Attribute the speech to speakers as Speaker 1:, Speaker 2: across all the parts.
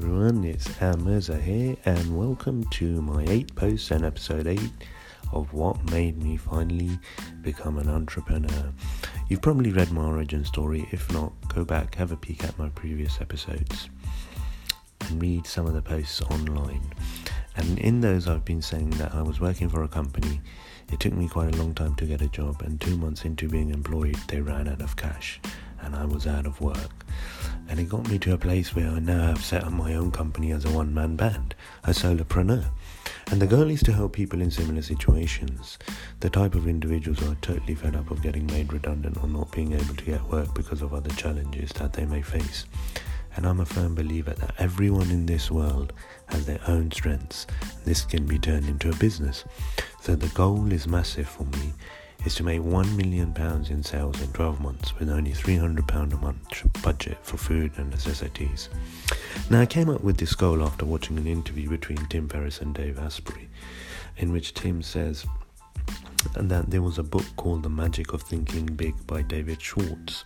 Speaker 1: everyone, it's Amirza here, and welcome to my 8 posts and episode 8 of what made me finally become an entrepreneur. You've probably read my origin story, if not, go back, have a peek at my previous episodes, and read some of the posts online. And in those, I've been saying that I was working for a company. It took me quite a long time to get a job, and two months into being employed, they ran out of cash, and I was out of work and it got me to a place where I now have set up my own company as a one man band, a solopreneur. And the goal is to help people in similar situations, the type of individuals who are totally fed up of getting made redundant or not being able to get work because of other challenges that they may face. And I'm a firm believer that everyone in this world has their own strengths. This can be turned into a business. So the goal is massive for me is to make £1 million in sales in 12 months with only £300 a month budget for food and necessities. Now, I came up with this goal after watching an interview between Tim Ferriss and Dave Asprey, in which Tim says that there was a book called The Magic of Thinking Big by David Schwartz.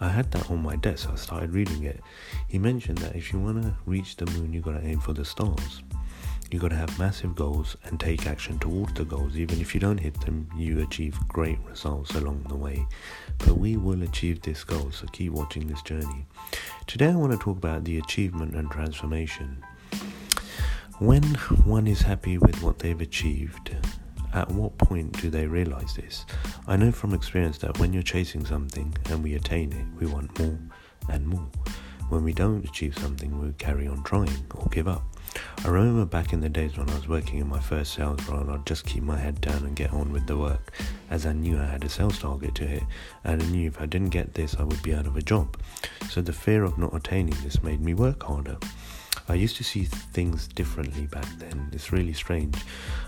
Speaker 1: I had that on my desk, I started reading it. He mentioned that if you want to reach the moon, you've got to aim for the stars. You got to have massive goals and take action towards the goals. Even if you don't hit them, you achieve great results along the way. But we will achieve this goal, so keep watching this journey. Today, I want to talk about the achievement and transformation. When one is happy with what they've achieved, at what point do they realize this? I know from experience that when you're chasing something and we attain it, we want more and more. When we don't achieve something, we carry on trying or give up. I remember back in the days when I was working in my first sales role, I'd just keep my head down and get on with the work, as I knew I had a sales target to hit, and I knew if I didn't get this, I would be out of a job. So the fear of not attaining this made me work harder. I used to see things differently back then. It's really strange.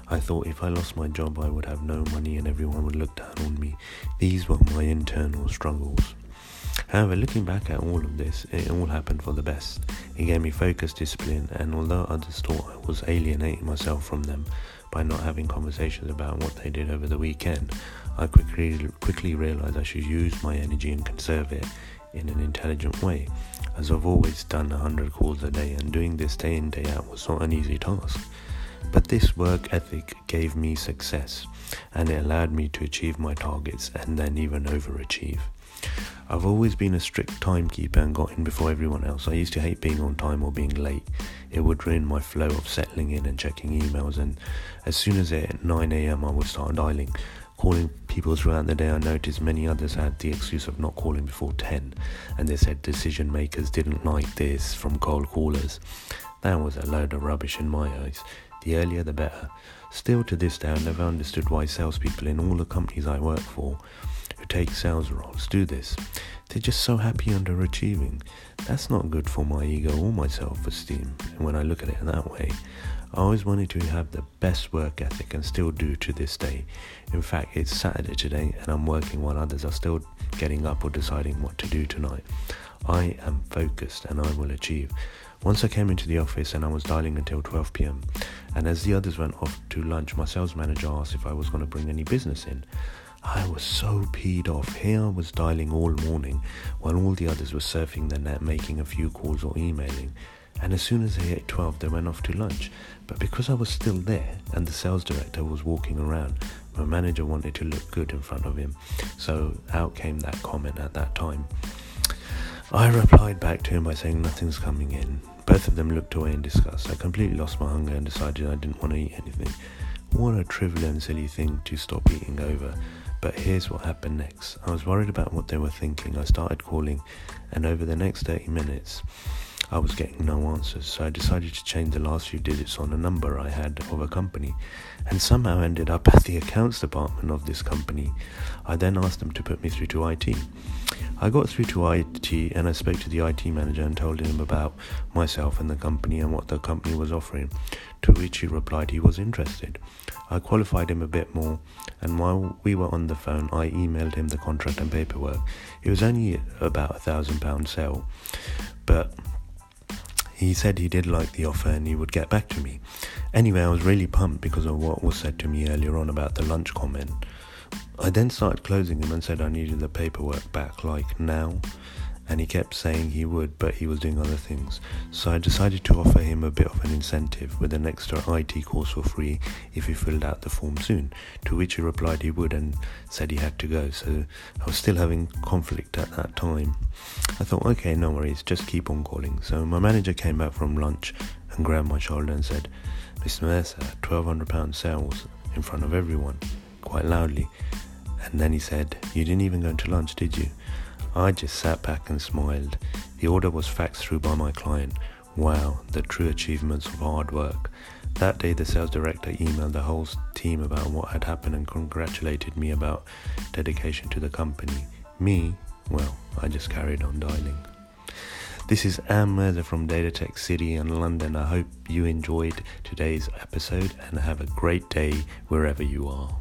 Speaker 1: I thought if I lost my job, I would have no money and everyone would look down on me. These were my internal struggles. However, looking back at all of this, it all happened for the best. It gave me focus, discipline, and although others thought I was alienating myself from them by not having conversations about what they did over the weekend, I quickly quickly realized I should use my energy and conserve it in an intelligent way. As I've always done 100 calls a day, and doing this day in day out was not an easy task. But this work ethic gave me success, and it allowed me to achieve my targets and then even overachieve. I've always been a strict timekeeper and got in before everyone else. I used to hate being on time or being late. It would ruin my flow of settling in and checking emails. And as soon as it at 9 a.m., I would start dialing, calling people throughout the day. I noticed many others had the excuse of not calling before 10, and they said decision makers didn't like this from cold callers. That was a load of rubbish in my eyes. The earlier the better. Still to this day, I never understood why salespeople in all the companies I work for take sales roles do this. They're just so happy underachieving. That's not good for my ego or my self esteem. And when I look at it that way, I always wanted to have the best work ethic and still do to this day. In fact, it's Saturday today and I'm working while others are still getting up or deciding what to do tonight. I am focused and I will achieve. Once I came into the office and I was dialing until 12 pm, and as the others went off to lunch, my sales manager asked if I was going to bring any business in. I was so peed off. Here I was dialing all morning while all the others were surfing the net, making a few calls or emailing. And as soon as they hit 12, they went off to lunch. But because I was still there and the sales director was walking around, my manager wanted to look good in front of him. So out came that comment at that time. I replied back to him by saying nothing's coming in. Both of them looked away in disgust. I completely lost my hunger and decided I didn't want to eat anything. What a trivial and silly thing to stop eating over. But here's what happened next. I was worried about what they were thinking. I started calling, and over the next 30 minutes, I was getting no answers, so I decided to change the last few digits on a number I had of a company and somehow ended up at the accounts department of this company. I then asked them to put me through to IT. I got through to IT and I spoke to the IT manager and told him about myself and the company and what the company was offering, to which he replied he was interested. I qualified him a bit more, and while we were on the phone, I emailed him the contract and paperwork. It was only about a thousand pound sale, but he said he did like the offer and he would get back to me. Anyway, I was really pumped because of what was said to me earlier on about the lunch comment. I then started closing him and said I needed the paperwork back, like now. And he kept saying he would, but he was doing other things. So I decided to offer him a bit of an incentive with an extra IT course for free if he filled out the form soon. To which he replied he would and said he had to go. So I was still having conflict at that time. I thought, okay, no worries, just keep on calling. So my manager came back from lunch and grabbed my shoulder and said, Mr. Mirza, £1,200 sales in front of everyone, quite loudly. And then he said, You didn't even go to lunch, did you? I just sat back and smiled. The order was faxed through by my client. Wow, the true achievements of hard work. That day, the sales director emailed the whole team about what had happened and congratulated me about dedication to the company. Me, well, I just carried on dialing. This is Am Mirza from Data Tech City in London. I hope you enjoyed today's episode and have a great day wherever you are.